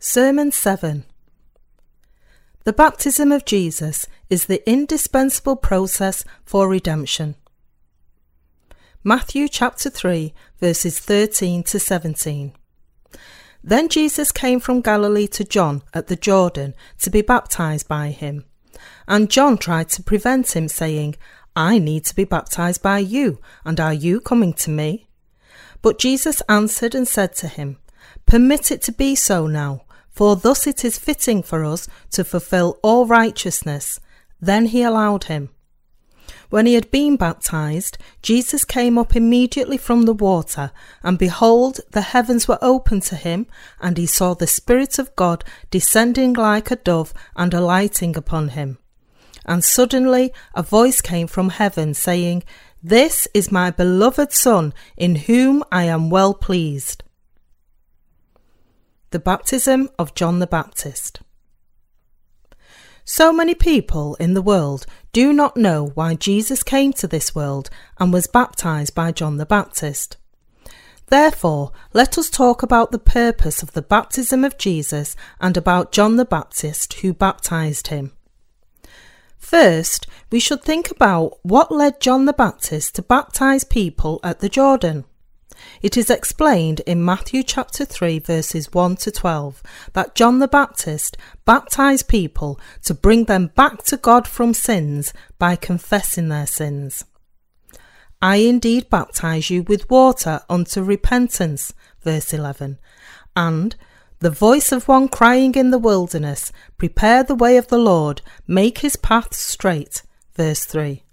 Sermon 7 The baptism of Jesus is the indispensable process for redemption. Matthew chapter 3, verses 13 to 17. Then Jesus came from Galilee to John at the Jordan to be baptized by him. And John tried to prevent him, saying, I need to be baptized by you, and are you coming to me? But Jesus answered and said to him, Permit it to be so now for thus it is fitting for us to fulfill all righteousness. Then he allowed him. When he had been baptized, Jesus came up immediately from the water, and behold, the heavens were opened to him, and he saw the Spirit of God descending like a dove and alighting upon him. And suddenly a voice came from heaven, saying, This is my beloved Son, in whom I am well pleased. The baptism of John the Baptist. So many people in the world do not know why Jesus came to this world and was baptized by John the Baptist. Therefore, let us talk about the purpose of the baptism of Jesus and about John the Baptist who baptized him. First, we should think about what led John the Baptist to baptize people at the Jordan. It is explained in Matthew chapter 3 verses 1 to 12 that John the Baptist baptized people to bring them back to God from sins by confessing their sins. I indeed baptize you with water unto repentance, verse 11, and the voice of one crying in the wilderness, Prepare the way of the Lord, make his paths straight, verse 3.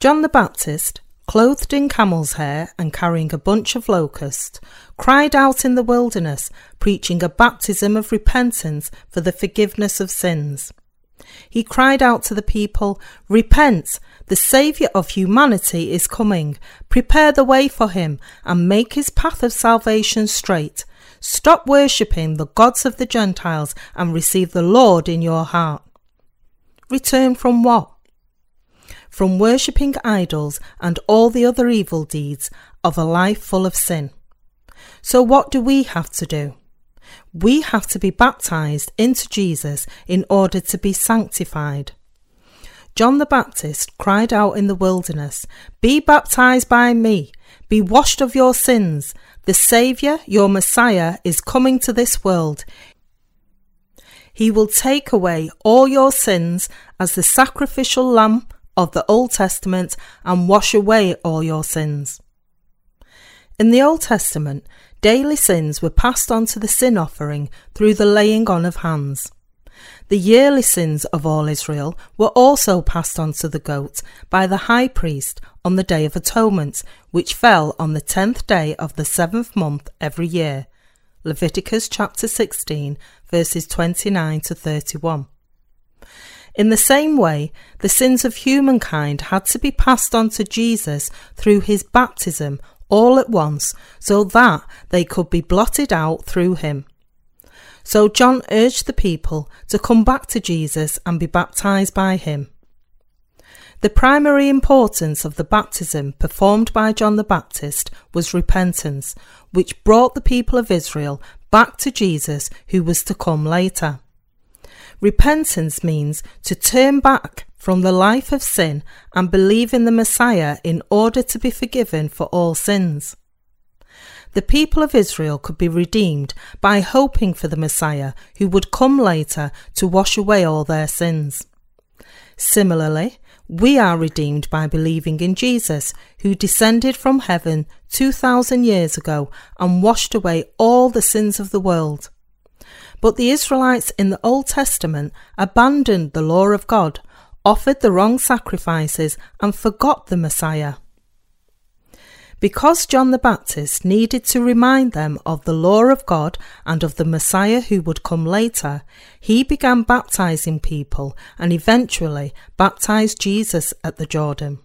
John the Baptist clothed in camel's hair and carrying a bunch of locusts, cried out in the wilderness, preaching a baptism of repentance for the forgiveness of sins. He cried out to the people, Repent! The Saviour of humanity is coming. Prepare the way for him and make his path of salvation straight. Stop worshipping the gods of the Gentiles and receive the Lord in your heart. Return from what? From worshipping idols and all the other evil deeds of a life full of sin. So, what do we have to do? We have to be baptized into Jesus in order to be sanctified. John the Baptist cried out in the wilderness, Be baptized by me, be washed of your sins. The Saviour, your Messiah, is coming to this world. He will take away all your sins as the sacrificial lamb of the Old Testament and wash away all your sins. In the Old Testament, daily sins were passed on to the sin offering through the laying on of hands. The yearly sins of all Israel were also passed on to the goat by the high priest on the Day of Atonement, which fell on the tenth day of the seventh month every year. Leviticus chapter 16, verses 29 to 31. In the same way, the sins of humankind had to be passed on to Jesus through his baptism all at once so that they could be blotted out through him. So John urged the people to come back to Jesus and be baptized by him. The primary importance of the baptism performed by John the Baptist was repentance, which brought the people of Israel back to Jesus, who was to come later. Repentance means to turn back from the life of sin and believe in the Messiah in order to be forgiven for all sins. The people of Israel could be redeemed by hoping for the Messiah who would come later to wash away all their sins. Similarly, we are redeemed by believing in Jesus, who descended from heaven 2,000 years ago and washed away all the sins of the world. But the Israelites in the Old Testament abandoned the law of God, offered the wrong sacrifices, and forgot the Messiah. Because John the Baptist needed to remind them of the law of God and of the Messiah who would come later, he began baptizing people and eventually baptized Jesus at the Jordan.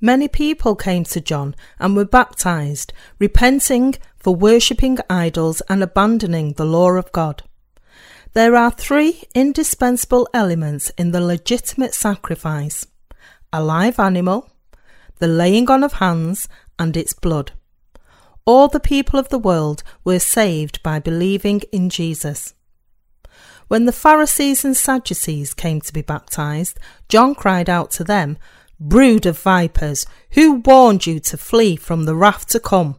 Many people came to John and were baptized, repenting for worshipping idols and abandoning the law of God. There are three indispensable elements in the legitimate sacrifice a live animal, the laying on of hands, and its blood. all the people of the world were saved by believing in Jesus. When the Pharisees and Sadducees came to be baptized, John cried out to them, Brood of vipers, who warned you to flee from the wrath to come?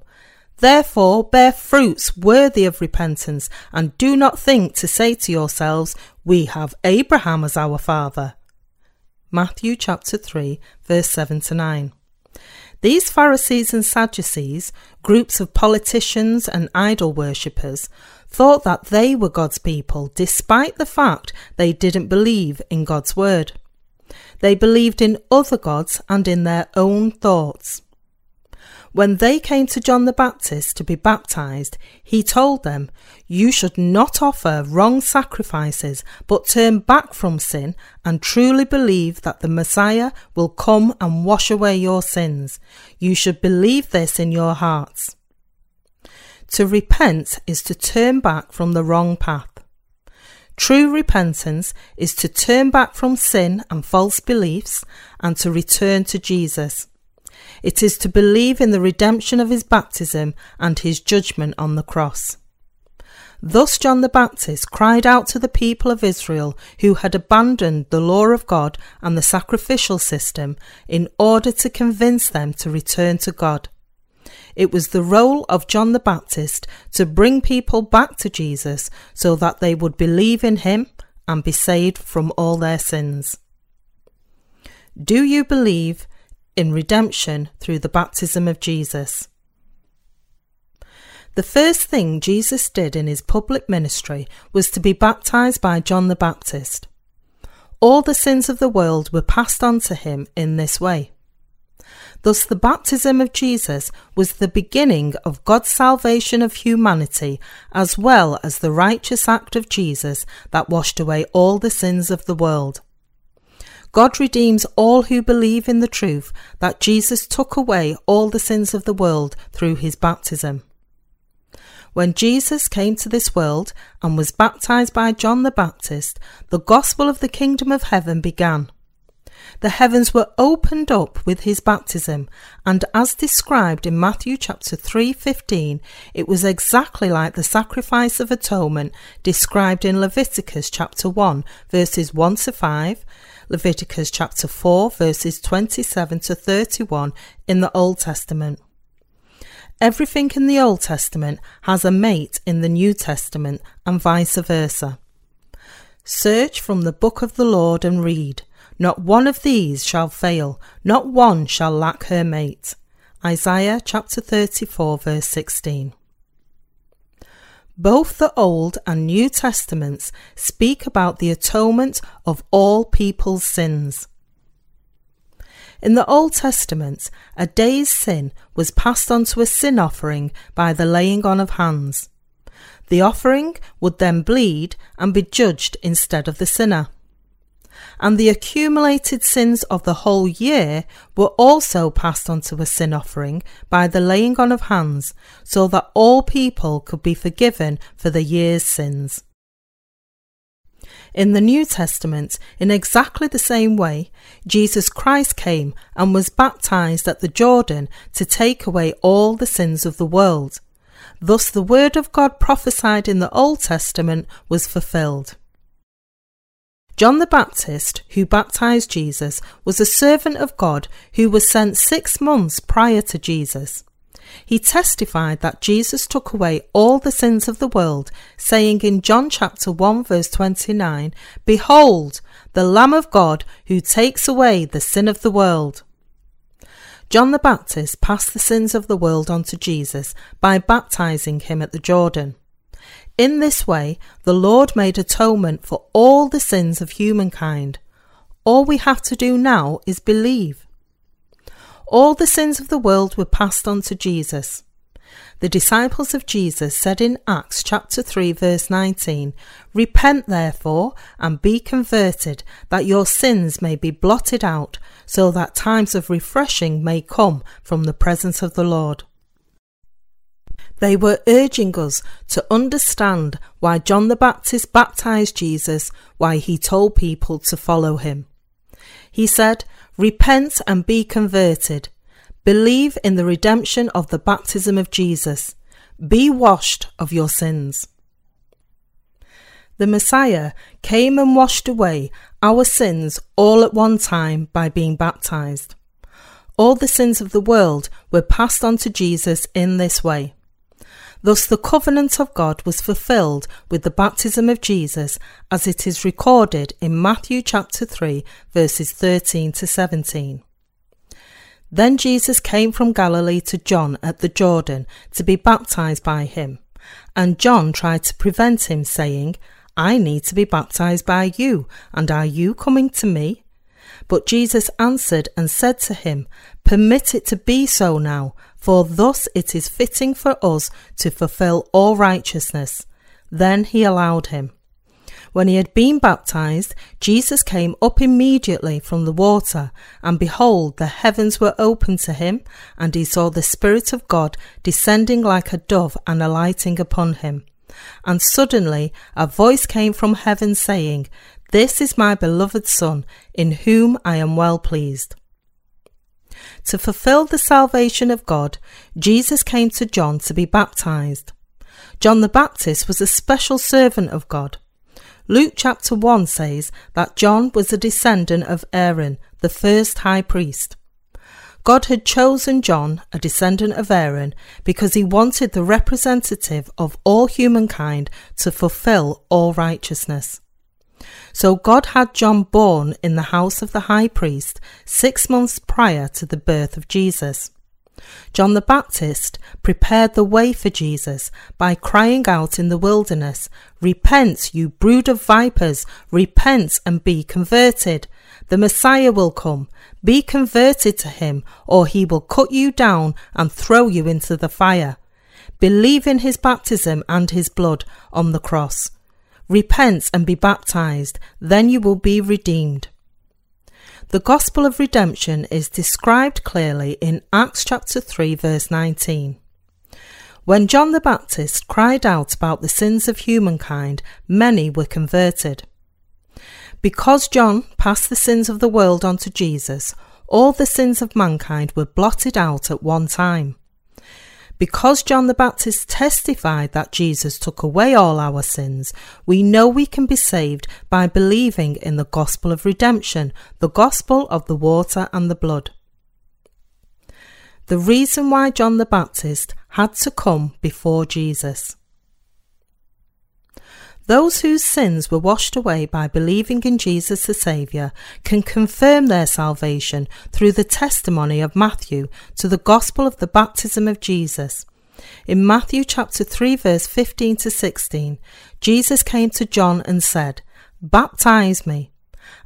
Therefore bear fruits worthy of repentance, and do not think to say to yourselves, We have Abraham as our father. Matthew chapter 3, verse 7 to 9. These Pharisees and Sadducees, groups of politicians and idol worshippers, thought that they were God's people despite the fact they didn't believe in God's word. They believed in other gods and in their own thoughts. When they came to John the Baptist to be baptized, he told them, You should not offer wrong sacrifices, but turn back from sin and truly believe that the Messiah will come and wash away your sins. You should believe this in your hearts. To repent is to turn back from the wrong path. True repentance is to turn back from sin and false beliefs and to return to Jesus. It is to believe in the redemption of his baptism and his judgment on the cross. Thus John the Baptist cried out to the people of Israel who had abandoned the law of God and the sacrificial system in order to convince them to return to God. It was the role of John the Baptist to bring people back to Jesus so that they would believe in him and be saved from all their sins. Do you believe in redemption through the baptism of Jesus? The first thing Jesus did in his public ministry was to be baptized by John the Baptist. All the sins of the world were passed on to him in this way. Thus, the baptism of Jesus was the beginning of God's salvation of humanity, as well as the righteous act of Jesus that washed away all the sins of the world. God redeems all who believe in the truth that Jesus took away all the sins of the world through his baptism. When Jesus came to this world and was baptized by John the Baptist, the gospel of the kingdom of heaven began the heavens were opened up with his baptism, and as described in Matthew chapter 3:15, it was exactly like the sacrifice of atonement described in Leviticus chapter 1 verses 1 to 5, Leviticus chapter 4 verses 27 to 31 in the Old Testament. Everything in the Old Testament has a mate in the New Testament and vice versa. Search from the book of the Lord and read. Not one of these shall fail, not one shall lack her mate. Isaiah chapter 34, verse 16. Both the Old and New Testaments speak about the atonement of all people's sins. In the Old Testament, a day's sin was passed on to a sin offering by the laying on of hands. The offering would then bleed and be judged instead of the sinner and the accumulated sins of the whole year were also passed on to a sin offering by the laying on of hands, so that all people could be forgiven for the year's sins. In the New Testament, in exactly the same way, Jesus Christ came and was baptized at the Jordan to take away all the sins of the world. Thus, the word of God prophesied in the Old Testament was fulfilled. John the Baptist, who baptized Jesus, was a servant of God who was sent six months prior to Jesus. He testified that Jesus took away all the sins of the world, saying in John chapter 1 verse 29, Behold, the Lamb of God who takes away the sin of the world. John the Baptist passed the sins of the world on to Jesus by baptizing him at the Jordan. In this way, the Lord made atonement for all the sins of humankind. All we have to do now is believe. All the sins of the world were passed on to Jesus. The disciples of Jesus said in Acts chapter 3 verse 19, Repent therefore and be converted, that your sins may be blotted out, so that times of refreshing may come from the presence of the Lord. They were urging us to understand why John the Baptist baptized Jesus, why he told people to follow him. He said, Repent and be converted. Believe in the redemption of the baptism of Jesus. Be washed of your sins. The Messiah came and washed away our sins all at one time by being baptized. All the sins of the world were passed on to Jesus in this way. Thus, the covenant of God was fulfilled with the baptism of Jesus, as it is recorded in Matthew chapter 3, verses 13 to 17. Then Jesus came from Galilee to John at the Jordan to be baptized by him. And John tried to prevent him, saying, I need to be baptized by you, and are you coming to me? But Jesus answered and said to him, Permit it to be so now, for thus it is fitting for us to fulfill all righteousness. Then he allowed him. When he had been baptized, Jesus came up immediately from the water, and behold, the heavens were opened to him, and he saw the Spirit of God descending like a dove and alighting upon him. And suddenly a voice came from heaven saying, This is my beloved Son, in whom I am well pleased. To fulfill the salvation of God, Jesus came to John to be baptized. John the Baptist was a special servant of God. Luke chapter 1 says that John was a descendant of Aaron, the first high priest. God had chosen John, a descendant of Aaron, because he wanted the representative of all humankind to fulfill all righteousness. So God had John born in the house of the high priest six months prior to the birth of Jesus. John the Baptist prepared the way for Jesus by crying out in the wilderness, Repent, you brood of vipers, repent and be converted. The Messiah will come. Be converted to him, or he will cut you down and throw you into the fire. Believe in his baptism and his blood on the cross. Repent and be baptized, then you will be redeemed. The gospel of redemption is described clearly in Acts chapter 3 verse 19. When John the Baptist cried out about the sins of humankind, many were converted. Because John passed the sins of the world on to Jesus, all the sins of mankind were blotted out at one time. Because John the Baptist testified that Jesus took away all our sins, we know we can be saved by believing in the gospel of redemption, the gospel of the water and the blood. The reason why John the Baptist had to come before Jesus. Those whose sins were washed away by believing in Jesus the Saviour can confirm their salvation through the testimony of Matthew to the gospel of the baptism of Jesus. In Matthew chapter 3 verse 15 to 16, Jesus came to John and said, Baptize me.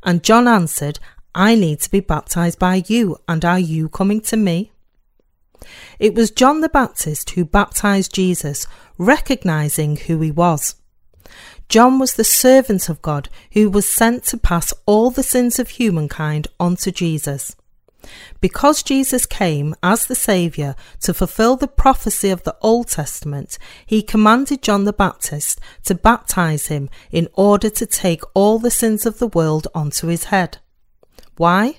And John answered, I need to be baptized by you, and are you coming to me? It was John the Baptist who baptized Jesus, recognizing who he was. John was the servant of God who was sent to pass all the sins of humankind onto Jesus. Because Jesus came as the Saviour to fulfill the prophecy of the Old Testament, he commanded John the Baptist to baptize him in order to take all the sins of the world onto his head. Why?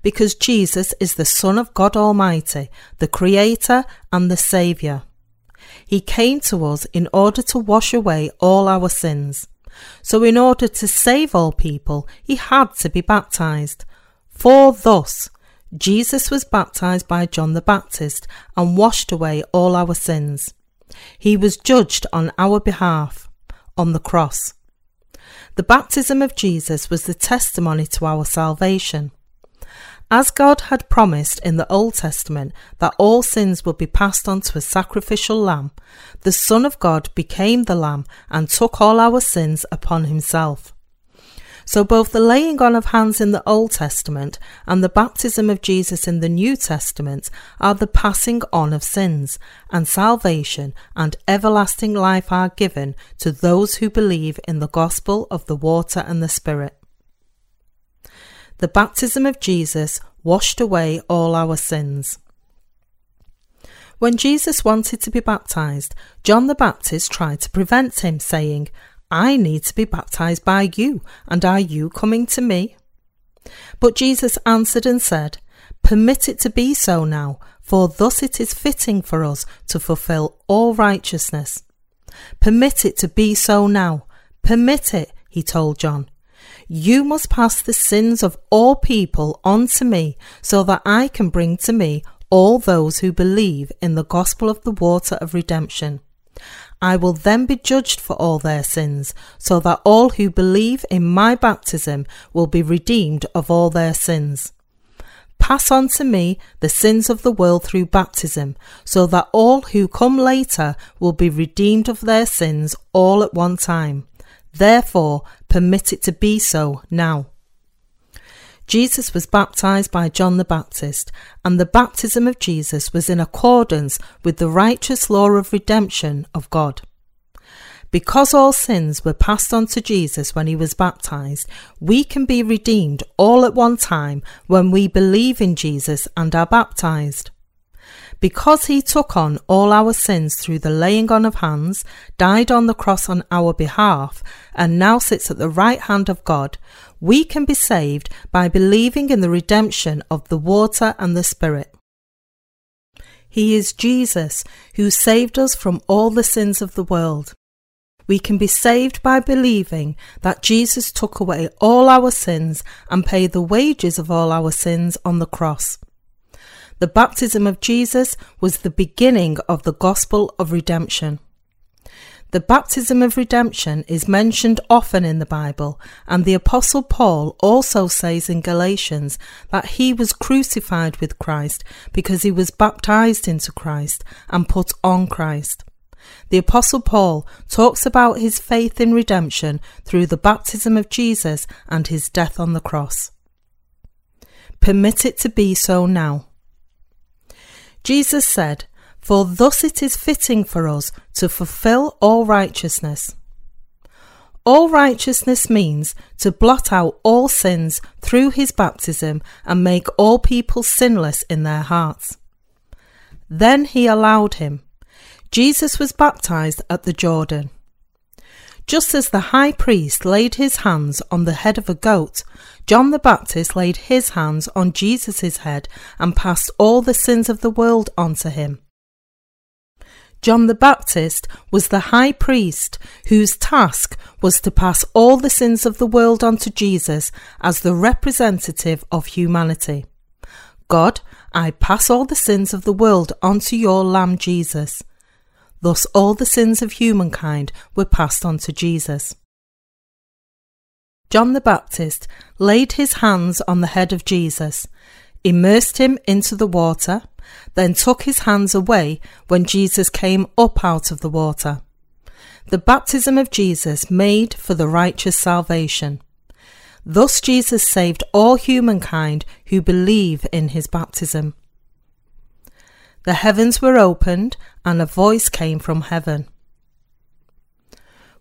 Because Jesus is the Son of God Almighty, the Creator and the Saviour. He came to us in order to wash away all our sins. So, in order to save all people, he had to be baptized. For thus, Jesus was baptized by John the Baptist and washed away all our sins. He was judged on our behalf on the cross. The baptism of Jesus was the testimony to our salvation. As God had promised in the Old Testament that all sins would be passed on to a sacrificial lamb, the Son of God became the lamb and took all our sins upon himself. So both the laying on of hands in the Old Testament and the baptism of Jesus in the New Testament are the passing on of sins, and salvation and everlasting life are given to those who believe in the gospel of the water and the Spirit. The baptism of Jesus washed away all our sins. When Jesus wanted to be baptized, John the Baptist tried to prevent him, saying, I need to be baptized by you, and are you coming to me? But Jesus answered and said, Permit it to be so now, for thus it is fitting for us to fulfill all righteousness. Permit it to be so now. Permit it, he told John. You must pass the sins of all people on to me so that I can bring to me all those who believe in the gospel of the water of redemption. I will then be judged for all their sins, so that all who believe in my baptism will be redeemed of all their sins. Pass on to me the sins of the world through baptism, so that all who come later will be redeemed of their sins all at one time. Therefore, permit it to be so now. Jesus was baptized by John the Baptist, and the baptism of Jesus was in accordance with the righteous law of redemption of God. Because all sins were passed on to Jesus when he was baptized, we can be redeemed all at one time when we believe in Jesus and are baptized. Because he took on all our sins through the laying on of hands, died on the cross on our behalf, and now sits at the right hand of God, we can be saved by believing in the redemption of the water and the Spirit. He is Jesus who saved us from all the sins of the world. We can be saved by believing that Jesus took away all our sins and paid the wages of all our sins on the cross. The baptism of Jesus was the beginning of the gospel of redemption. The baptism of redemption is mentioned often in the Bible, and the Apostle Paul also says in Galatians that he was crucified with Christ because he was baptized into Christ and put on Christ. The Apostle Paul talks about his faith in redemption through the baptism of Jesus and his death on the cross. Permit it to be so now. Jesus said, For thus it is fitting for us to fulfill all righteousness. All righteousness means to blot out all sins through his baptism and make all people sinless in their hearts. Then he allowed him. Jesus was baptized at the Jordan. Just as the high priest laid his hands on the head of a goat, John the Baptist laid his hands on Jesus' head and passed all the sins of the world onto him. John the Baptist was the high priest whose task was to pass all the sins of the world onto Jesus as the representative of humanity. God, I pass all the sins of the world onto your Lamb Jesus. Thus, all the sins of humankind were passed on to Jesus. John the Baptist laid his hands on the head of Jesus, immersed him into the water, then took his hands away when Jesus came up out of the water. The baptism of Jesus made for the righteous salvation. Thus Jesus saved all humankind who believe in his baptism. The heavens were opened, and a voice came from heaven.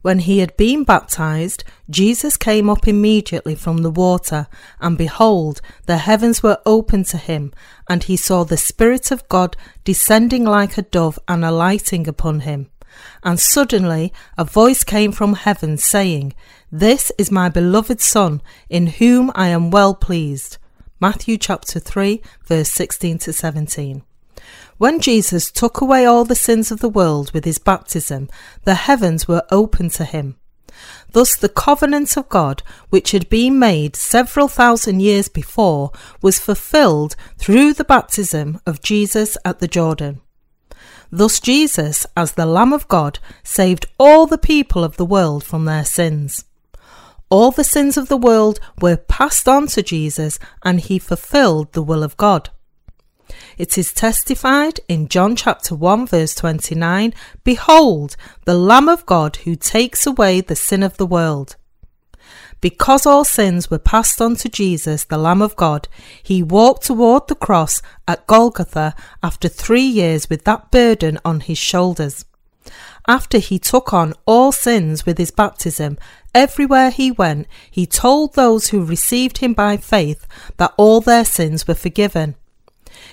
When he had been baptized, Jesus came up immediately from the water, and behold, the heavens were opened to him, and he saw the Spirit of God descending like a dove and alighting upon him. And suddenly a voice came from heaven, saying, This is my beloved Son, in whom I am well pleased. Matthew chapter 3, verse 16 to 17. When Jesus took away all the sins of the world with his baptism, the heavens were opened to him. Thus, the covenant of God, which had been made several thousand years before, was fulfilled through the baptism of Jesus at the Jordan. Thus, Jesus, as the Lamb of God, saved all the people of the world from their sins. All the sins of the world were passed on to Jesus, and he fulfilled the will of God. It is testified in John chapter 1 verse 29, Behold, the Lamb of God who takes away the sin of the world. Because all sins were passed on to Jesus, the Lamb of God, he walked toward the cross at Golgotha after three years with that burden on his shoulders. After he took on all sins with his baptism, everywhere he went, he told those who received him by faith that all their sins were forgiven.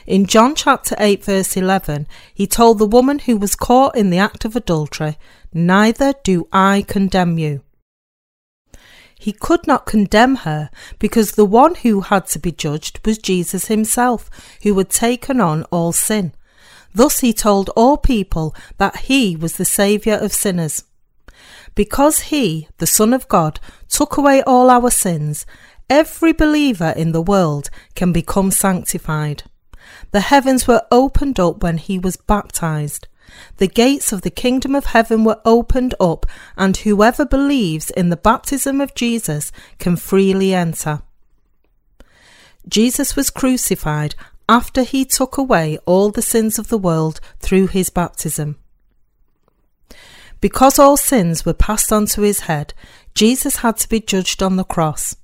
In John chapter 8, verse 11, he told the woman who was caught in the act of adultery, Neither do I condemn you. He could not condemn her because the one who had to be judged was Jesus himself, who had taken on all sin. Thus he told all people that he was the Saviour of sinners. Because he, the Son of God, took away all our sins, every believer in the world can become sanctified. The heavens were opened up when he was baptized. The gates of the kingdom of heaven were opened up, and whoever believes in the baptism of Jesus can freely enter. Jesus was crucified after he took away all the sins of the world through his baptism. Because all sins were passed on to his head, Jesus had to be judged on the cross.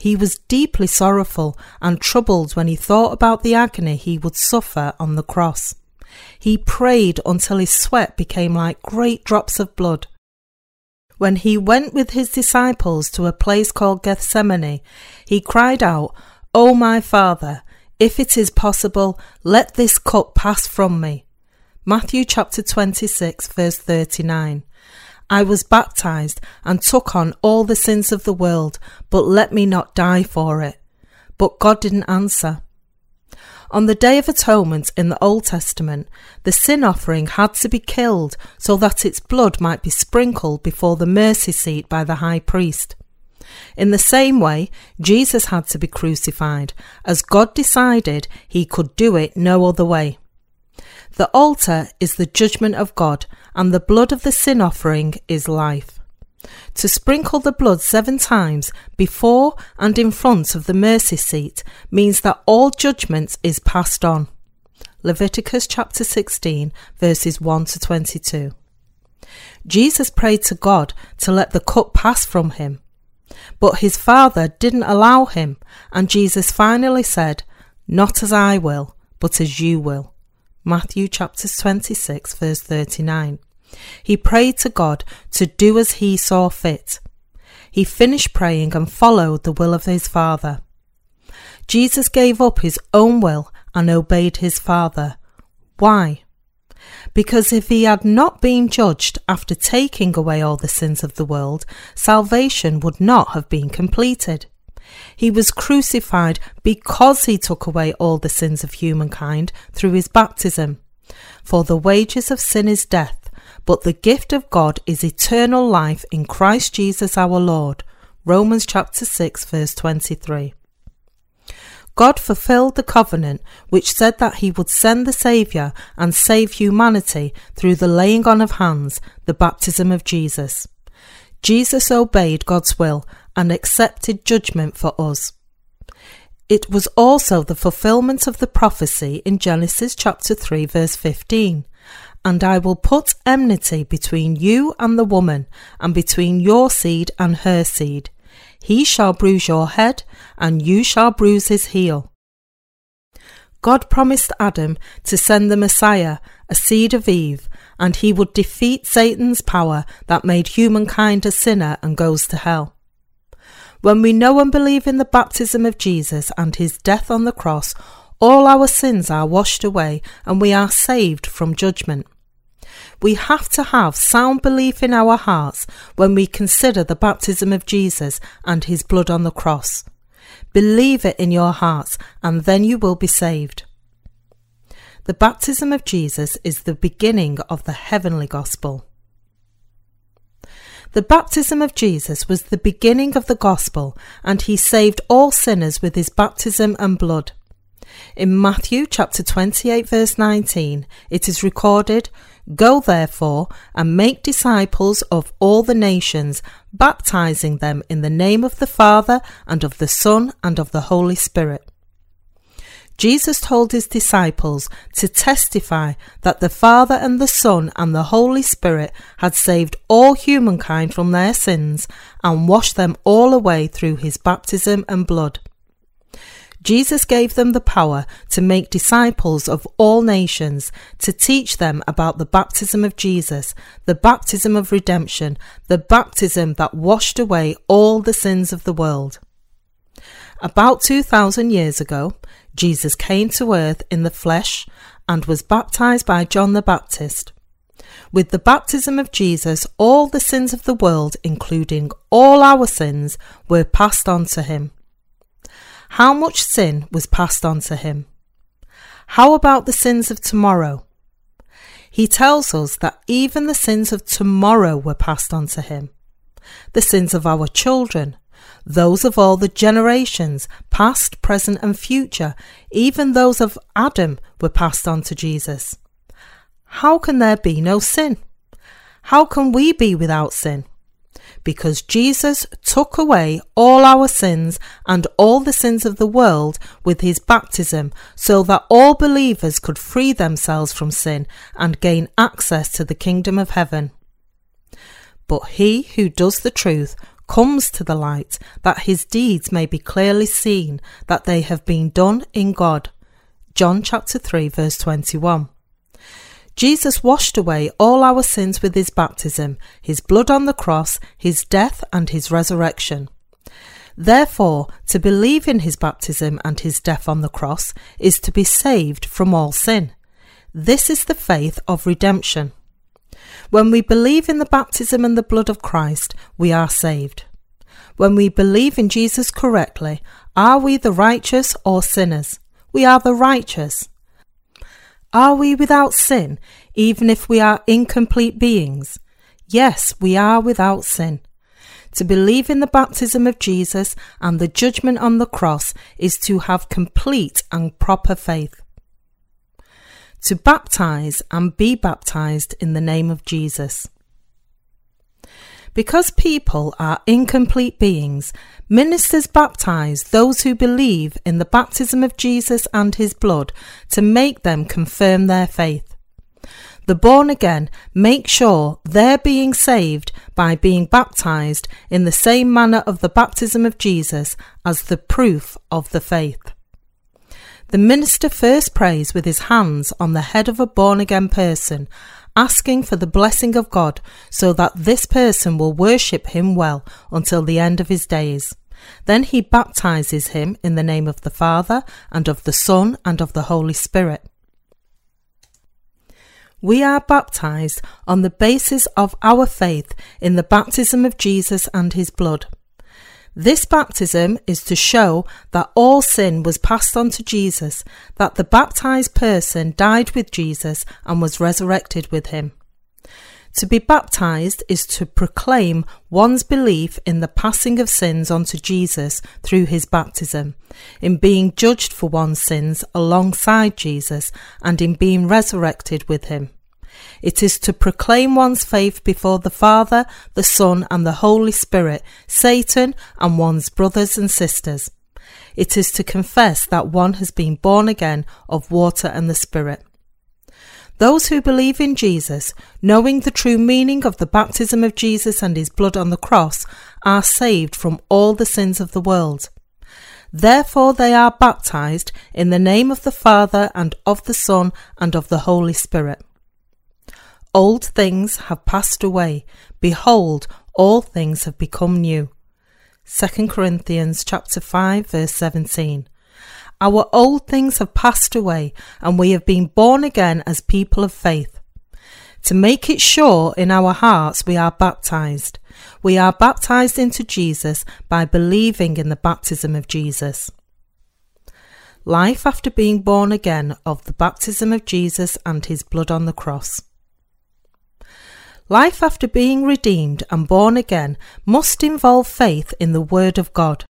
He was deeply sorrowful and troubled when he thought about the agony he would suffer on the cross. He prayed until his sweat became like great drops of blood. When he went with his disciples to a place called Gethsemane, he cried out, O my Father, if it is possible, let this cup pass from me. Matthew chapter 26, verse 39. I was baptized and took on all the sins of the world, but let me not die for it. But God didn't answer. On the Day of Atonement in the Old Testament, the sin offering had to be killed so that its blood might be sprinkled before the mercy seat by the high priest. In the same way, Jesus had to be crucified, as God decided he could do it no other way. The altar is the judgment of God, and the blood of the sin offering is life. To sprinkle the blood seven times before and in front of the mercy seat means that all judgment is passed on. Leviticus chapter 16, verses 1 to 22. Jesus prayed to God to let the cup pass from him. But his father didn't allow him, and Jesus finally said, Not as I will, but as you will. Matthew chapter 26, verse 39. He prayed to God to do as he saw fit. He finished praying and followed the will of his Father. Jesus gave up his own will and obeyed his Father. Why? because if he had not been judged after taking away all the sins of the world, salvation would not have been completed. He was crucified because he took away all the sins of humankind through his baptism. For the wages of sin is death, but the gift of God is eternal life in Christ Jesus our Lord. Romans chapter 6 verse 23. God fulfilled the covenant which said that he would send the Saviour and save humanity through the laying on of hands, the baptism of Jesus. Jesus obeyed God's will and accepted judgment for us. It was also the fulfillment of the prophecy in Genesis chapter 3 verse 15. And I will put enmity between you and the woman, and between your seed and her seed. He shall bruise your head, and you shall bruise his heel. God promised Adam to send the Messiah, a seed of Eve, and he would defeat Satan's power that made humankind a sinner and goes to hell. When we know and believe in the baptism of Jesus and his death on the cross, all our sins are washed away and we are saved from judgment. We have to have sound belief in our hearts when we consider the baptism of Jesus and his blood on the cross. Believe it in your hearts, and then you will be saved. The baptism of Jesus is the beginning of the heavenly gospel. The baptism of Jesus was the beginning of the gospel, and he saved all sinners with his baptism and blood. In Matthew chapter 28 verse 19, it is recorded, Go therefore and make disciples of all the nations, baptizing them in the name of the Father and of the Son and of the Holy Spirit. Jesus told his disciples to testify that the Father and the Son and the Holy Spirit had saved all humankind from their sins and washed them all away through his baptism and blood. Jesus gave them the power to make disciples of all nations, to teach them about the baptism of Jesus, the baptism of redemption, the baptism that washed away all the sins of the world. About 2,000 years ago, Jesus came to earth in the flesh and was baptized by John the Baptist. With the baptism of Jesus, all the sins of the world, including all our sins, were passed on to him. How much sin was passed on to him? How about the sins of tomorrow? He tells us that even the sins of tomorrow were passed on to him. The sins of our children, those of all the generations, past, present, and future, even those of Adam, were passed on to Jesus. How can there be no sin? How can we be without sin? Because Jesus took away all our sins and all the sins of the world with his baptism, so that all believers could free themselves from sin and gain access to the kingdom of heaven. But he who does the truth comes to the light, that his deeds may be clearly seen, that they have been done in God. John chapter 3 verse 21. Jesus washed away all our sins with his baptism, his blood on the cross, his death, and his resurrection. Therefore, to believe in his baptism and his death on the cross is to be saved from all sin. This is the faith of redemption. When we believe in the baptism and the blood of Christ, we are saved. When we believe in Jesus correctly, are we the righteous or sinners? We are the righteous. Are we without sin, even if we are incomplete beings? Yes, we are without sin. To believe in the baptism of Jesus and the judgment on the cross is to have complete and proper faith. To baptize and be baptized in the name of Jesus. Because people are incomplete beings, ministers baptize those who believe in the baptism of Jesus and his blood to make them confirm their faith. The born again make sure they're being saved by being baptized in the same manner of the baptism of Jesus as the proof of the faith. The minister first prays with his hands on the head of a born again person asking for the blessing of God so that this person will worship him well until the end of his days. Then he baptizes him in the name of the Father, and of the Son, and of the Holy Spirit. We are baptized on the basis of our faith in the baptism of Jesus and his blood. This baptism is to show that all sin was passed on to Jesus, that the baptized person died with Jesus and was resurrected with him. To be baptized is to proclaim one's belief in the passing of sins onto Jesus through his baptism, in being judged for one's sins alongside Jesus, and in being resurrected with him. It is to proclaim one's faith before the Father, the Son, and the Holy Spirit, Satan, and one's brothers and sisters. It is to confess that one has been born again of water and the Spirit. Those who believe in Jesus, knowing the true meaning of the baptism of Jesus and his blood on the cross, are saved from all the sins of the world. Therefore they are baptized in the name of the Father and of the Son and of the Holy Spirit. Old things have passed away. Behold, all things have become new. 2 Corinthians chapter 5 verse 17. Our old things have passed away and we have been born again as people of faith. To make it sure in our hearts, we are baptized. We are baptized into Jesus by believing in the baptism of Jesus. Life after being born again of the baptism of Jesus and his blood on the cross. Life after being redeemed and born again must involve faith in the Word of God.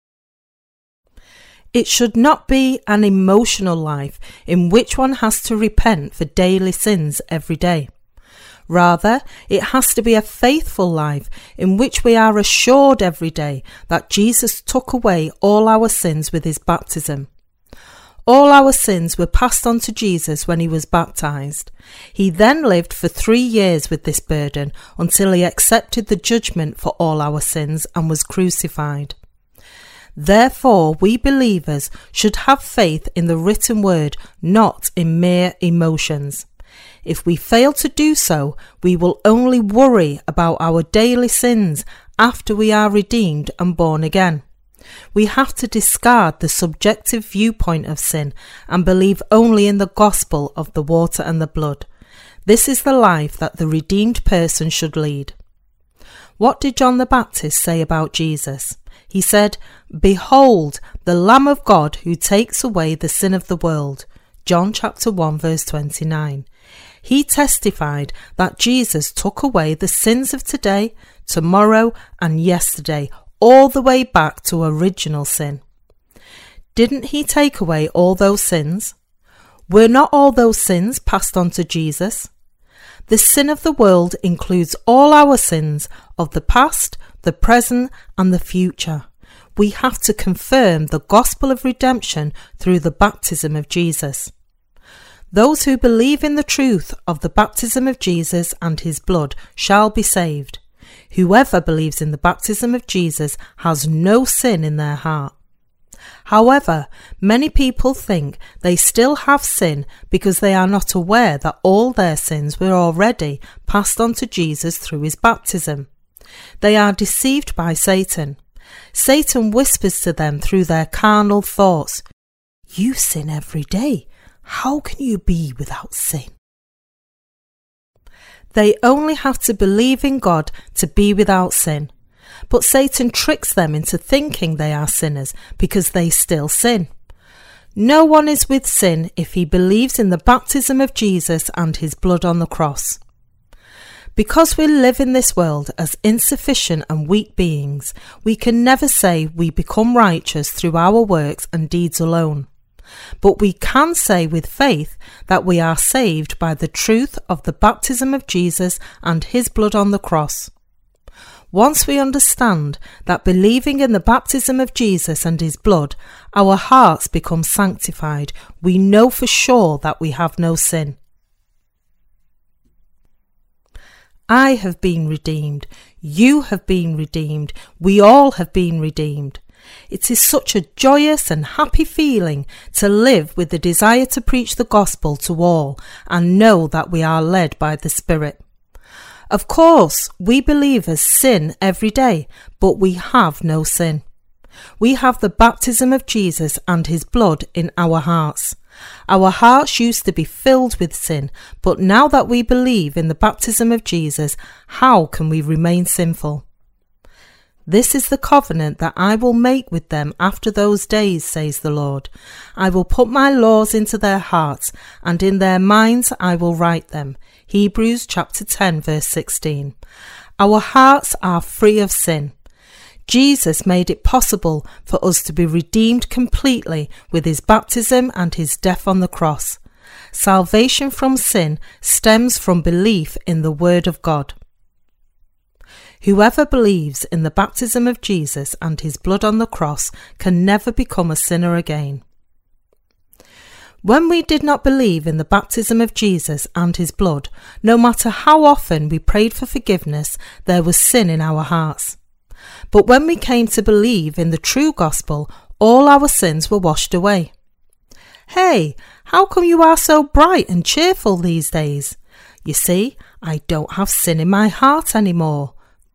It should not be an emotional life in which one has to repent for daily sins every day. Rather, it has to be a faithful life in which we are assured every day that Jesus took away all our sins with his baptism. All our sins were passed on to Jesus when he was baptized. He then lived for three years with this burden until he accepted the judgment for all our sins and was crucified. Therefore, we believers should have faith in the written word, not in mere emotions. If we fail to do so, we will only worry about our daily sins after we are redeemed and born again. We have to discard the subjective viewpoint of sin and believe only in the gospel of the water and the blood. This is the life that the redeemed person should lead. What did John the Baptist say about Jesus? He said, Behold, the Lamb of God who takes away the sin of the world. John chapter 1 verse 29. He testified that Jesus took away the sins of today, tomorrow, and yesterday, all the way back to original sin. Didn't he take away all those sins? Were not all those sins passed on to Jesus? The sin of the world includes all our sins of the past, the present, and the future. We have to confirm the gospel of redemption through the baptism of Jesus. Those who believe in the truth of the baptism of Jesus and his blood shall be saved. Whoever believes in the baptism of Jesus has no sin in their heart. However, many people think they still have sin because they are not aware that all their sins were already passed on to Jesus through his baptism. They are deceived by Satan. Satan whispers to them through their carnal thoughts, You sin every day. How can you be without sin? They only have to believe in God to be without sin. But Satan tricks them into thinking they are sinners because they still sin. No one is with sin if he believes in the baptism of Jesus and his blood on the cross. Because we live in this world as insufficient and weak beings, we can never say we become righteous through our works and deeds alone. But we can say with faith that we are saved by the truth of the baptism of Jesus and his blood on the cross. Once we understand that believing in the baptism of Jesus and his blood, our hearts become sanctified, we know for sure that we have no sin. I have been redeemed. You have been redeemed. We all have been redeemed. It is such a joyous and happy feeling to live with the desire to preach the gospel to all and know that we are led by the Spirit. Of course, we believers sin every day, but we have no sin. We have the baptism of Jesus and his blood in our hearts. Our hearts used to be filled with sin, but now that we believe in the baptism of Jesus, how can we remain sinful? This is the covenant that I will make with them after those days, says the Lord. I will put my laws into their hearts, and in their minds I will write them. Hebrews chapter 10 verse 16. Our hearts are free of sin. Jesus made it possible for us to be redeemed completely with his baptism and his death on the cross. Salvation from sin stems from belief in the Word of God. Whoever believes in the baptism of Jesus and his blood on the cross can never become a sinner again. When we did not believe in the baptism of Jesus and his blood, no matter how often we prayed for forgiveness, there was sin in our hearts. But when we came to believe in the true gospel, all our sins were washed away. Hey, how come you are so bright and cheerful these days? You see, I don't have sin in my heart anymore.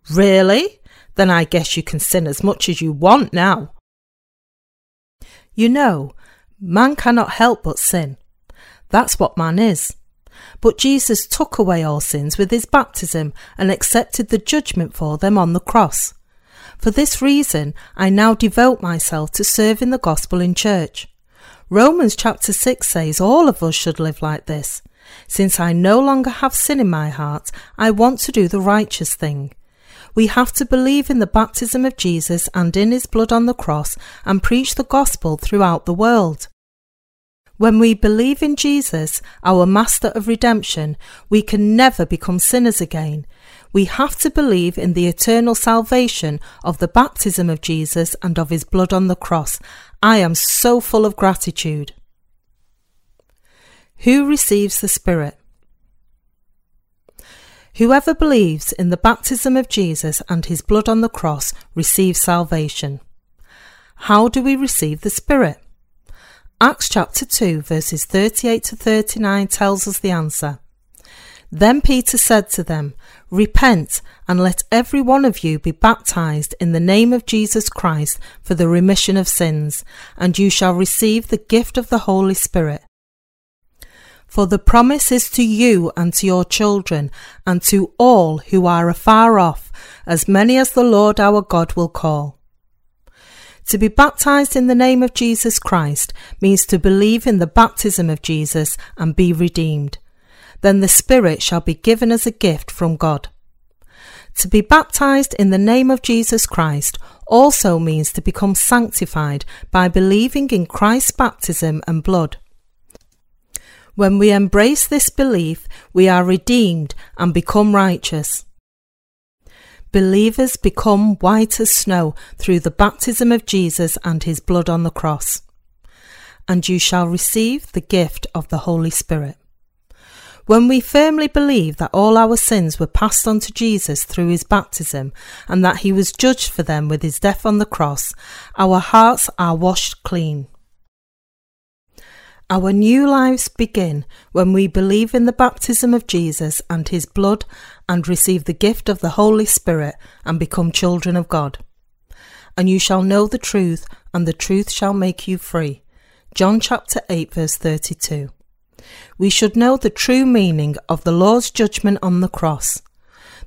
Really? Then I guess you can sin as much as you want now. You know, man cannot help but sin. That's what man is. But Jesus took away all sins with his baptism and accepted the judgment for them on the cross. For this reason, I now devote myself to serving the gospel in church. Romans chapter 6 says all of us should live like this. Since I no longer have sin in my heart, I want to do the righteous thing. We have to believe in the baptism of Jesus and in his blood on the cross and preach the gospel throughout the world. When we believe in Jesus, our Master of redemption, we can never become sinners again. We have to believe in the eternal salvation of the baptism of Jesus and of his blood on the cross. I am so full of gratitude. Who receives the Spirit? Whoever believes in the baptism of Jesus and his blood on the cross receives salvation. How do we receive the Spirit? Acts chapter 2, verses 38 to 39 tells us the answer. Then Peter said to them, Repent, and let every one of you be baptized in the name of Jesus Christ for the remission of sins, and you shall receive the gift of the Holy Spirit. For the promise is to you and to your children, and to all who are afar off, as many as the Lord our God will call. To be baptized in the name of Jesus Christ means to believe in the baptism of Jesus and be redeemed. Then the Spirit shall be given as a gift from God. To be baptized in the name of Jesus Christ also means to become sanctified by believing in Christ's baptism and blood. When we embrace this belief, we are redeemed and become righteous. Believers become white as snow through the baptism of Jesus and his blood on the cross. And you shall receive the gift of the Holy Spirit. When we firmly believe that all our sins were passed on to Jesus through his baptism and that he was judged for them with his death on the cross, our hearts are washed clean. Our new lives begin when we believe in the baptism of Jesus and his blood and receive the gift of the Holy Spirit and become children of God. And you shall know the truth, and the truth shall make you free. John chapter 8, verse 32. We should know the true meaning of the Lord's judgment on the cross.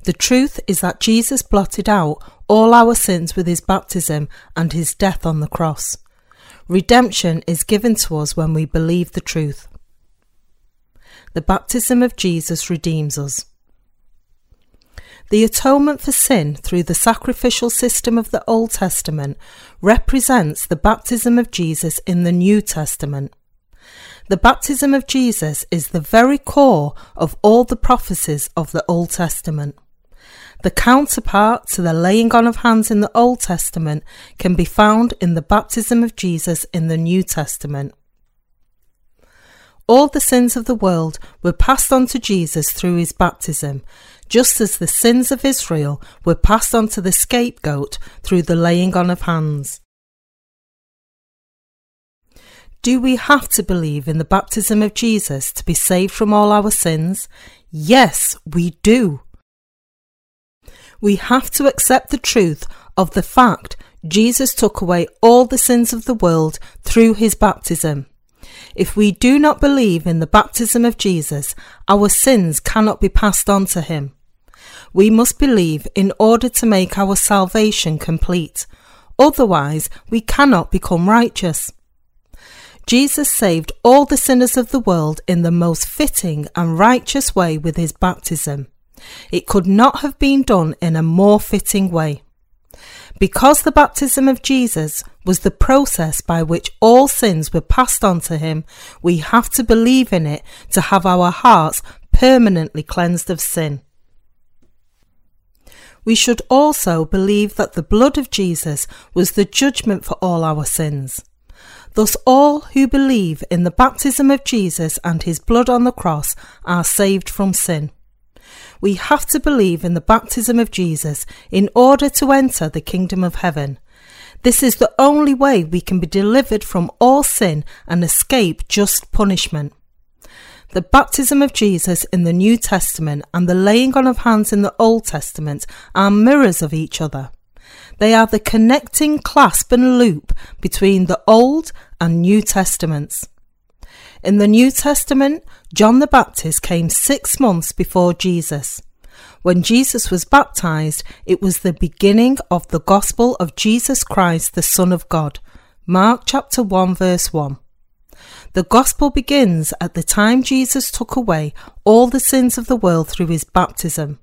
The truth is that Jesus blotted out all our sins with his baptism and his death on the cross. Redemption is given to us when we believe the truth. The baptism of Jesus redeems us. The atonement for sin through the sacrificial system of the Old Testament represents the baptism of Jesus in the New Testament. The baptism of Jesus is the very core of all the prophecies of the Old Testament. The counterpart to the laying on of hands in the Old Testament can be found in the baptism of Jesus in the New Testament. All the sins of the world were passed on to Jesus through his baptism, just as the sins of Israel were passed on to the scapegoat through the laying on of hands. Do we have to believe in the baptism of Jesus to be saved from all our sins? Yes, we do we have to accept the truth of the fact Jesus took away all the sins of the world through his baptism. If we do not believe in the baptism of Jesus, our sins cannot be passed on to him. We must believe in order to make our salvation complete. Otherwise, we cannot become righteous. Jesus saved all the sinners of the world in the most fitting and righteous way with his baptism. It could not have been done in a more fitting way. Because the baptism of Jesus was the process by which all sins were passed on to him, we have to believe in it to have our hearts permanently cleansed of sin. We should also believe that the blood of Jesus was the judgment for all our sins. Thus, all who believe in the baptism of Jesus and his blood on the cross are saved from sin we have to believe in the baptism of Jesus in order to enter the kingdom of heaven. This is the only way we can be delivered from all sin and escape just punishment. The baptism of Jesus in the New Testament and the laying on of hands in the Old Testament are mirrors of each other. They are the connecting clasp and loop between the Old and New Testaments. In the New Testament, John the Baptist came six months before Jesus. When Jesus was baptized, it was the beginning of the gospel of Jesus Christ, the Son of God. Mark chapter 1, verse 1. The gospel begins at the time Jesus took away all the sins of the world through his baptism.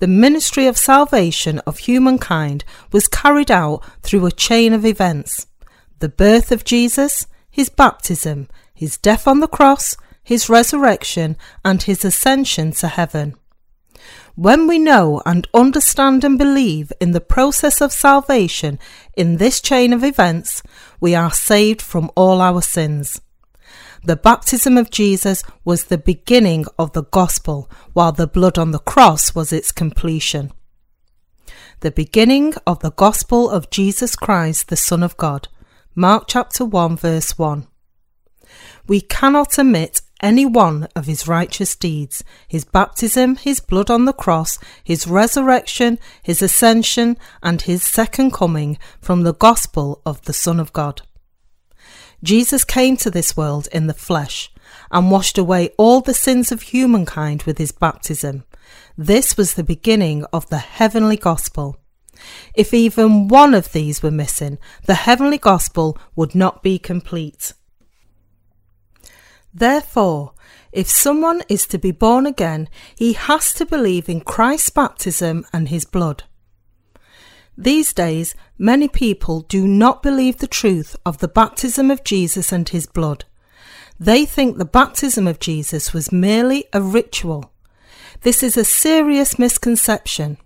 The ministry of salvation of humankind was carried out through a chain of events the birth of Jesus, his baptism, his death on the cross, his resurrection, and his ascension to heaven. When we know and understand and believe in the process of salvation in this chain of events, we are saved from all our sins. The baptism of Jesus was the beginning of the gospel, while the blood on the cross was its completion. The beginning of the gospel of Jesus Christ, the Son of God. Mark chapter 1, verse 1 we cannot omit any one of his righteous deeds his baptism, his blood on the cross, his resurrection, his ascension, and his second coming from the gospel of the Son of God. Jesus came to this world in the flesh, and washed away all the sins of humankind with his baptism. This was the beginning of the heavenly gospel. If even one of these were missing, the heavenly gospel would not be complete. Therefore, if someone is to be born again, he has to believe in Christ's baptism and his blood. These days, many people do not believe the truth of the baptism of Jesus and his blood. They think the baptism of Jesus was merely a ritual. This is a serious misconception.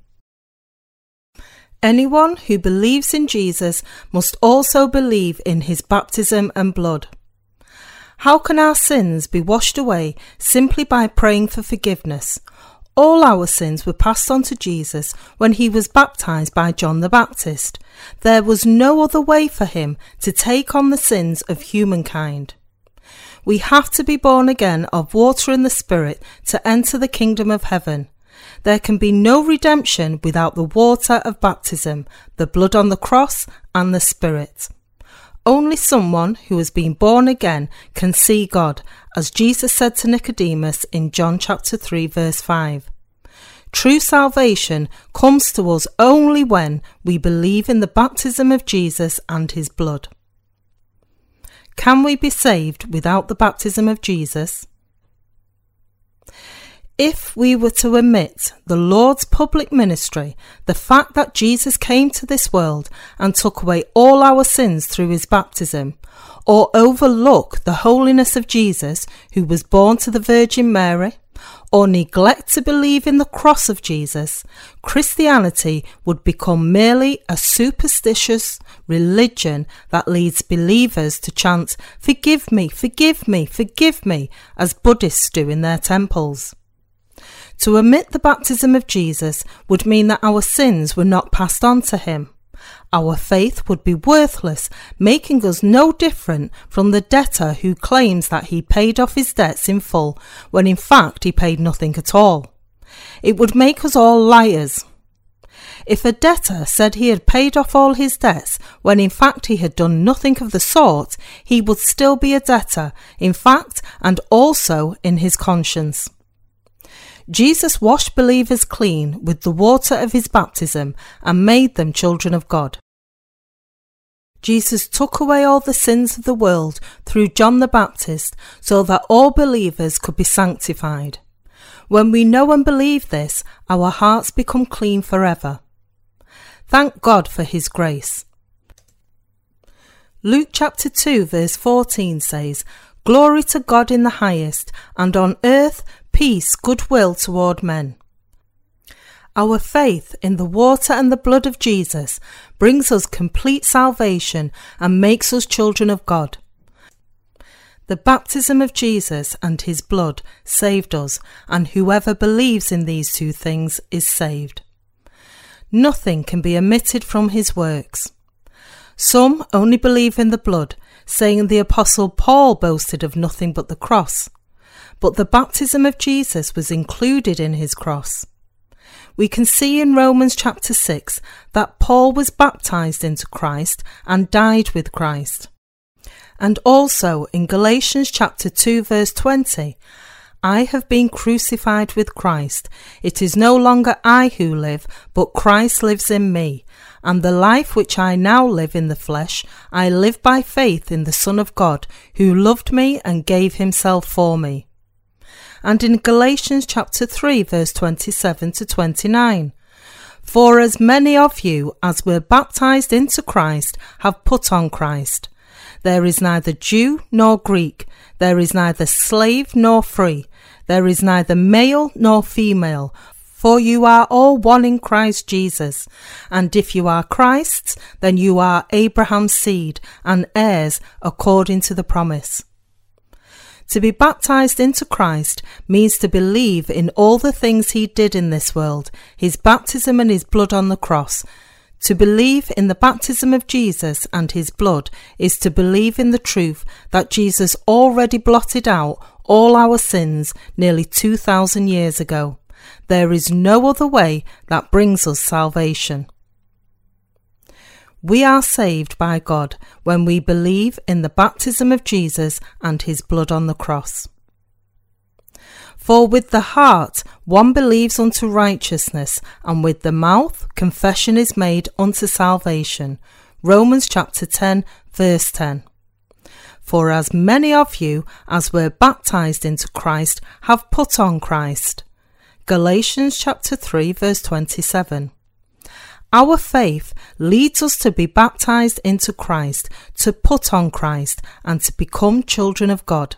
Anyone who believes in Jesus must also believe in his baptism and blood. How can our sins be washed away simply by praying for forgiveness? All our sins were passed on to Jesus when he was baptized by John the Baptist. There was no other way for him to take on the sins of humankind. We have to be born again of water and the Spirit to enter the kingdom of heaven. There can be no redemption without the water of baptism, the blood on the cross, and the Spirit. Only someone who has been born again can see God, as Jesus said to Nicodemus in John chapter 3 verse 5. True salvation comes to us only when we believe in the baptism of Jesus and his blood. Can we be saved without the baptism of Jesus? If we were to omit the Lord's public ministry, the fact that Jesus came to this world and took away all our sins through his baptism, or overlook the holiness of Jesus, who was born to the Virgin Mary, or neglect to believe in the cross of Jesus, Christianity would become merely a superstitious religion that leads believers to chant, Forgive me, forgive me, forgive me, as Buddhists do in their temples. To omit the baptism of Jesus would mean that our sins were not passed on to him. Our faith would be worthless, making us no different from the debtor who claims that he paid off his debts in full when in fact he paid nothing at all. It would make us all liars. If a debtor said he had paid off all his debts when in fact he had done nothing of the sort, he would still be a debtor, in fact, and also in his conscience. Jesus washed believers clean with the water of his baptism and made them children of God. Jesus took away all the sins of the world through John the Baptist so that all believers could be sanctified. When we know and believe this, our hearts become clean forever. Thank God for His grace. Luke chapter 2 verse 14 says, Glory to God in the highest, and on earth peace, goodwill toward men. Our faith in the water and the blood of Jesus brings us complete salvation and makes us children of God. The baptism of Jesus and his blood saved us, and whoever believes in these two things is saved. Nothing can be omitted from his works. Some only believe in the blood, saying the Apostle Paul boasted of nothing but the cross but the baptism of Jesus was included in his cross. We can see in Romans chapter 6 that Paul was baptized into Christ and died with Christ. And also in Galatians chapter 2 verse 20, I have been crucified with Christ. It is no longer I who live, but Christ lives in me. And the life which I now live in the flesh, I live by faith in the Son of God, who loved me and gave himself for me and in Galatians chapter 3 verse 27 to 29. For as many of you as were baptized into Christ have put on Christ. There is neither Jew nor Greek, there is neither slave nor free, there is neither male nor female, for you are all one in Christ Jesus. And if you are Christ's, then you are Abraham's seed and heirs according to the promise. To be baptized into Christ means to believe in all the things he did in this world, his baptism and his blood on the cross. To believe in the baptism of Jesus and his blood is to believe in the truth that Jesus already blotted out all our sins nearly 2,000 years ago. There is no other way that brings us salvation. We are saved by God when we believe in the baptism of Jesus and his blood on the cross. For with the heart one believes unto righteousness, and with the mouth confession is made unto salvation. Romans chapter 10, verse 10. For as many of you as were baptized into Christ have put on Christ. Galatians chapter 3, verse 27. Our faith leads us to be baptized into Christ, to put on Christ, and to become children of God.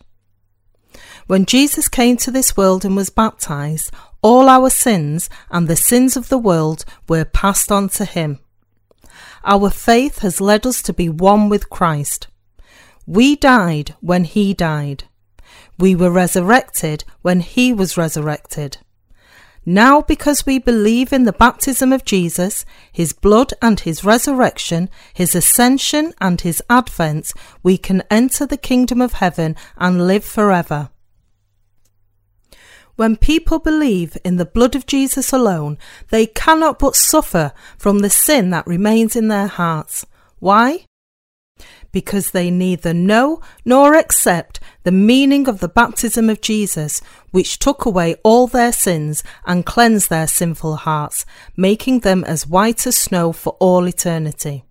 When Jesus came to this world and was baptized, all our sins and the sins of the world were passed on to him. Our faith has led us to be one with Christ. We died when he died. We were resurrected when he was resurrected. Now, because we believe in the baptism of Jesus, his blood and his resurrection, his ascension and his advent, we can enter the kingdom of heaven and live forever. When people believe in the blood of Jesus alone, they cannot but suffer from the sin that remains in their hearts. Why? Because they neither know nor accept the meaning of the baptism of Jesus, which took away all their sins and cleansed their sinful hearts, making them as white as snow for all eternity.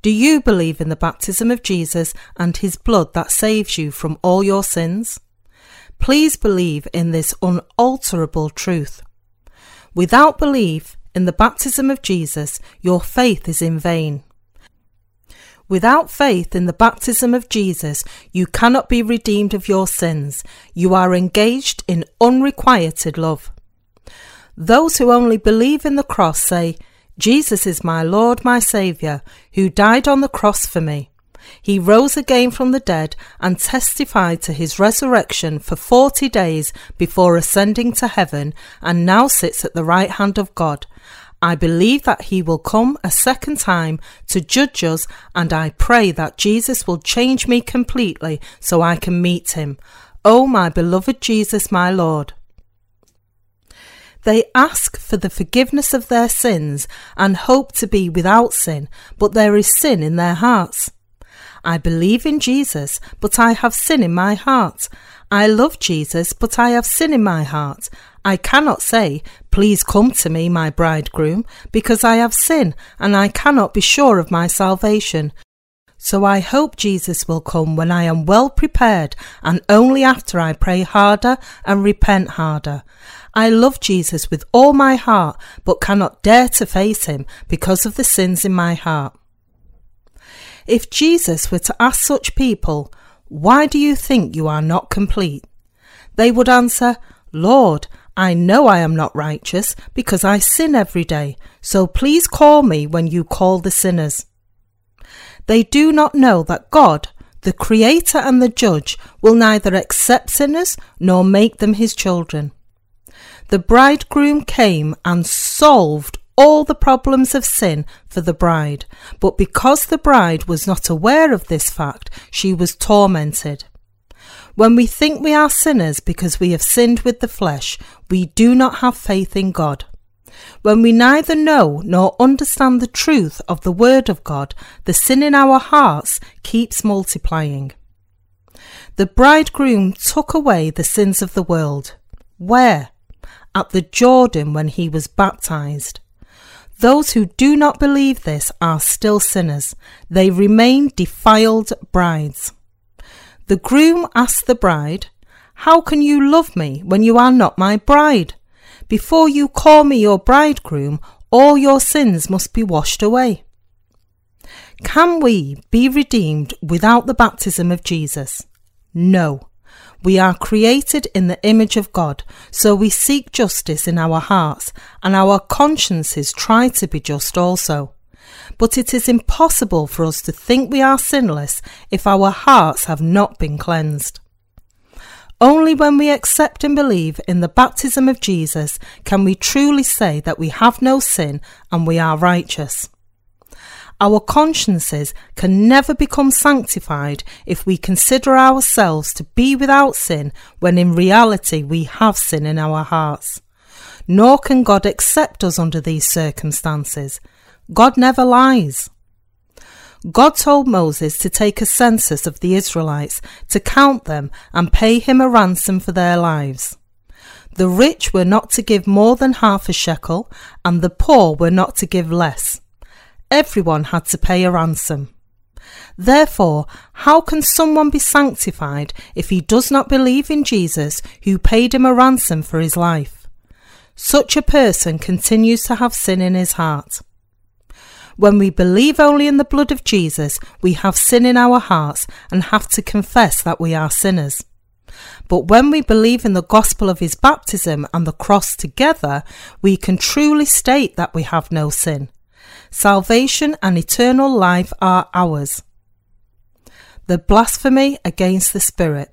Do you believe in the baptism of Jesus and his blood that saves you from all your sins? Please believe in this unalterable truth. Without belief in the baptism of Jesus, your faith is in vain. Without faith in the baptism of Jesus, you cannot be redeemed of your sins. You are engaged in unrequited love. Those who only believe in the cross say, Jesus is my Lord, my Saviour, who died on the cross for me. He rose again from the dead and testified to his resurrection for forty days before ascending to heaven, and now sits at the right hand of God. I believe that he will come a second time to judge us, and I pray that Jesus will change me completely so I can meet him. O oh, my beloved Jesus, my Lord. They ask for the forgiveness of their sins and hope to be without sin, but there is sin in their hearts. I believe in Jesus, but I have sin in my heart. I love Jesus, but I have sin in my heart. I cannot say, Please come to me, my bridegroom, because I have sin, and I cannot be sure of my salvation. So I hope Jesus will come when I am well prepared, and only after I pray harder and repent harder. I love Jesus with all my heart, but cannot dare to face him because of the sins in my heart. If Jesus were to ask such people, Why do you think you are not complete? They would answer, Lord, I know I am not righteous because I sin every day, so please call me when you call the sinners. They do not know that God, the Creator and the Judge, will neither accept sinners nor make them his children. The bridegroom came and solved all the problems of sin for the bride, but because the bride was not aware of this fact, she was tormented. When we think we are sinners because we have sinned with the flesh, we do not have faith in God. When we neither know nor understand the truth of the Word of God, the sin in our hearts keeps multiplying. The bridegroom took away the sins of the world. Where? At the Jordan when he was baptized. Those who do not believe this are still sinners. They remain defiled brides. The groom asked the bride, How can you love me when you are not my bride? Before you call me your bridegroom, all your sins must be washed away. Can we be redeemed without the baptism of Jesus? No. We are created in the image of God, so we seek justice in our hearts, and our consciences try to be just also. But it is impossible for us to think we are sinless if our hearts have not been cleansed. Only when we accept and believe in the baptism of Jesus can we truly say that we have no sin and we are righteous. Our consciences can never become sanctified if we consider ourselves to be without sin when in reality we have sin in our hearts. Nor can God accept us under these circumstances God never lies. God told Moses to take a census of the Israelites, to count them and pay him a ransom for their lives. The rich were not to give more than half a shekel, and the poor were not to give less. Everyone had to pay a ransom. Therefore, how can someone be sanctified if he does not believe in Jesus, who paid him a ransom for his life? Such a person continues to have sin in his heart. When we believe only in the blood of Jesus, we have sin in our hearts and have to confess that we are sinners. But when we believe in the gospel of his baptism and the cross together, we can truly state that we have no sin. Salvation and eternal life are ours. The blasphemy against the Spirit.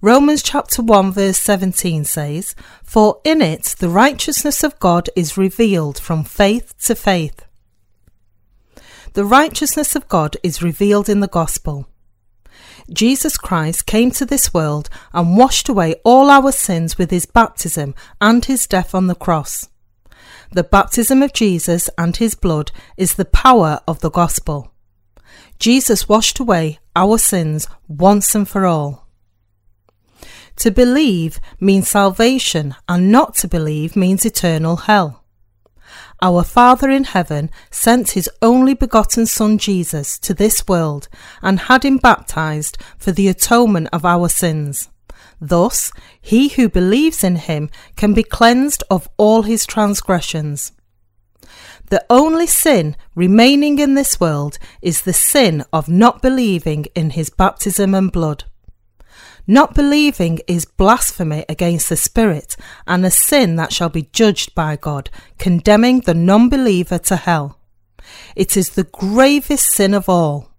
Romans chapter 1 verse 17 says, For in it the righteousness of God is revealed from faith to faith. The righteousness of God is revealed in the gospel. Jesus Christ came to this world and washed away all our sins with his baptism and his death on the cross. The baptism of Jesus and his blood is the power of the gospel. Jesus washed away our sins once and for all. To believe means salvation, and not to believe means eternal hell. Our Father in heaven sent his only begotten Son Jesus to this world and had him baptized for the atonement of our sins. Thus, he who believes in him can be cleansed of all his transgressions. The only sin remaining in this world is the sin of not believing in his baptism and blood. Not believing is blasphemy against the Spirit and a sin that shall be judged by God, condemning the non believer to hell. It is the gravest sin of all.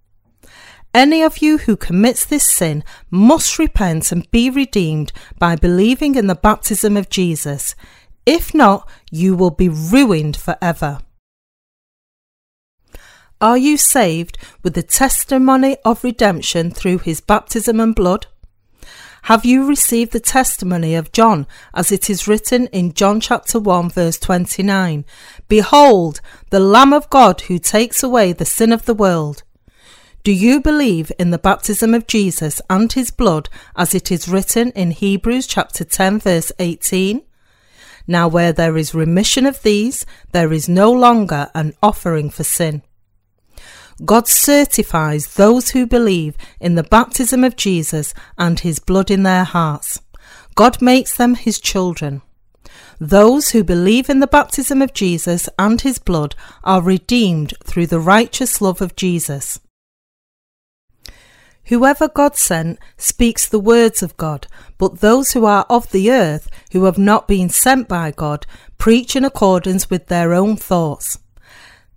Any of you who commits this sin must repent and be redeemed by believing in the baptism of Jesus. If not, you will be ruined forever. Are you saved with the testimony of redemption through his baptism and blood? Have you received the testimony of John, as it is written in John chapter 1, verse 29? Behold, the Lamb of God who takes away the sin of the world. Do you believe in the baptism of Jesus and his blood, as it is written in Hebrews chapter 10, verse 18? Now, where there is remission of these, there is no longer an offering for sin. God certifies those who believe in the baptism of Jesus and his blood in their hearts. God makes them his children. Those who believe in the baptism of Jesus and his blood are redeemed through the righteous love of Jesus. Whoever God sent speaks the words of God, but those who are of the earth, who have not been sent by God, preach in accordance with their own thoughts.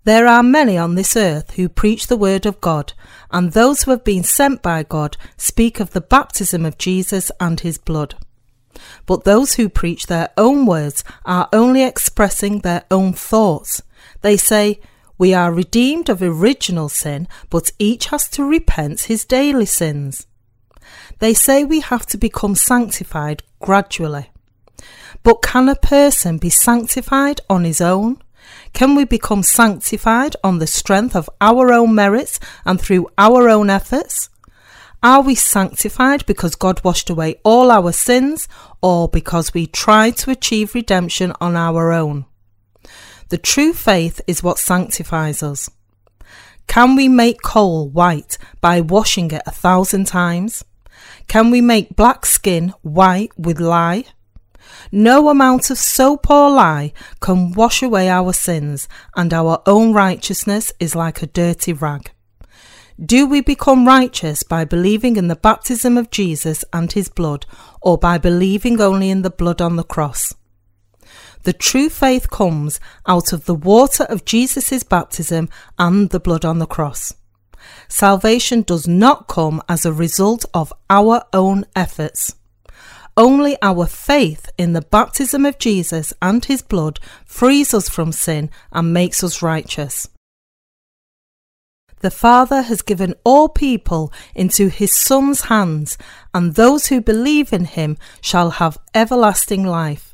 There are many on this earth who preach the word of God, and those who have been sent by God speak of the baptism of Jesus and his blood. But those who preach their own words are only expressing their own thoughts. They say, We are redeemed of original sin, but each has to repent his daily sins. They say we have to become sanctified gradually. But can a person be sanctified on his own? Can we become sanctified on the strength of our own merits and through our own efforts? Are we sanctified because God washed away all our sins or because we tried to achieve redemption on our own? The true faith is what sanctifies us. Can we make coal white by washing it a thousand times? Can we make black skin white with lye? No amount of soap or lye can wash away our sins, and our own righteousness is like a dirty rag. Do we become righteous by believing in the baptism of Jesus and his blood, or by believing only in the blood on the cross? The true faith comes out of the water of Jesus' baptism and the blood on the cross. Salvation does not come as a result of our own efforts. Only our faith in the baptism of Jesus and his blood frees us from sin and makes us righteous. The Father has given all people into his Son's hands, and those who believe in him shall have everlasting life.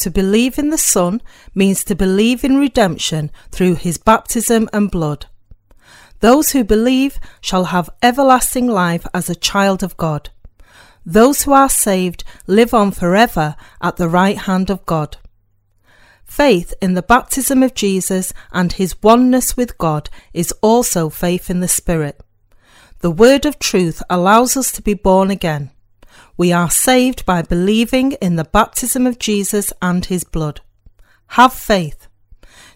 To believe in the Son means to believe in redemption through his baptism and blood. Those who believe shall have everlasting life as a child of God. Those who are saved live on forever at the right hand of God. Faith in the baptism of Jesus and his oneness with God is also faith in the Spirit. The word of truth allows us to be born again. We are saved by believing in the baptism of Jesus and his blood. Have faith.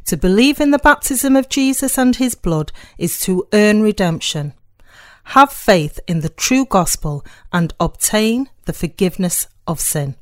To believe in the baptism of Jesus and his blood is to earn redemption. Have faith in the true gospel and obtain the forgiveness of sin.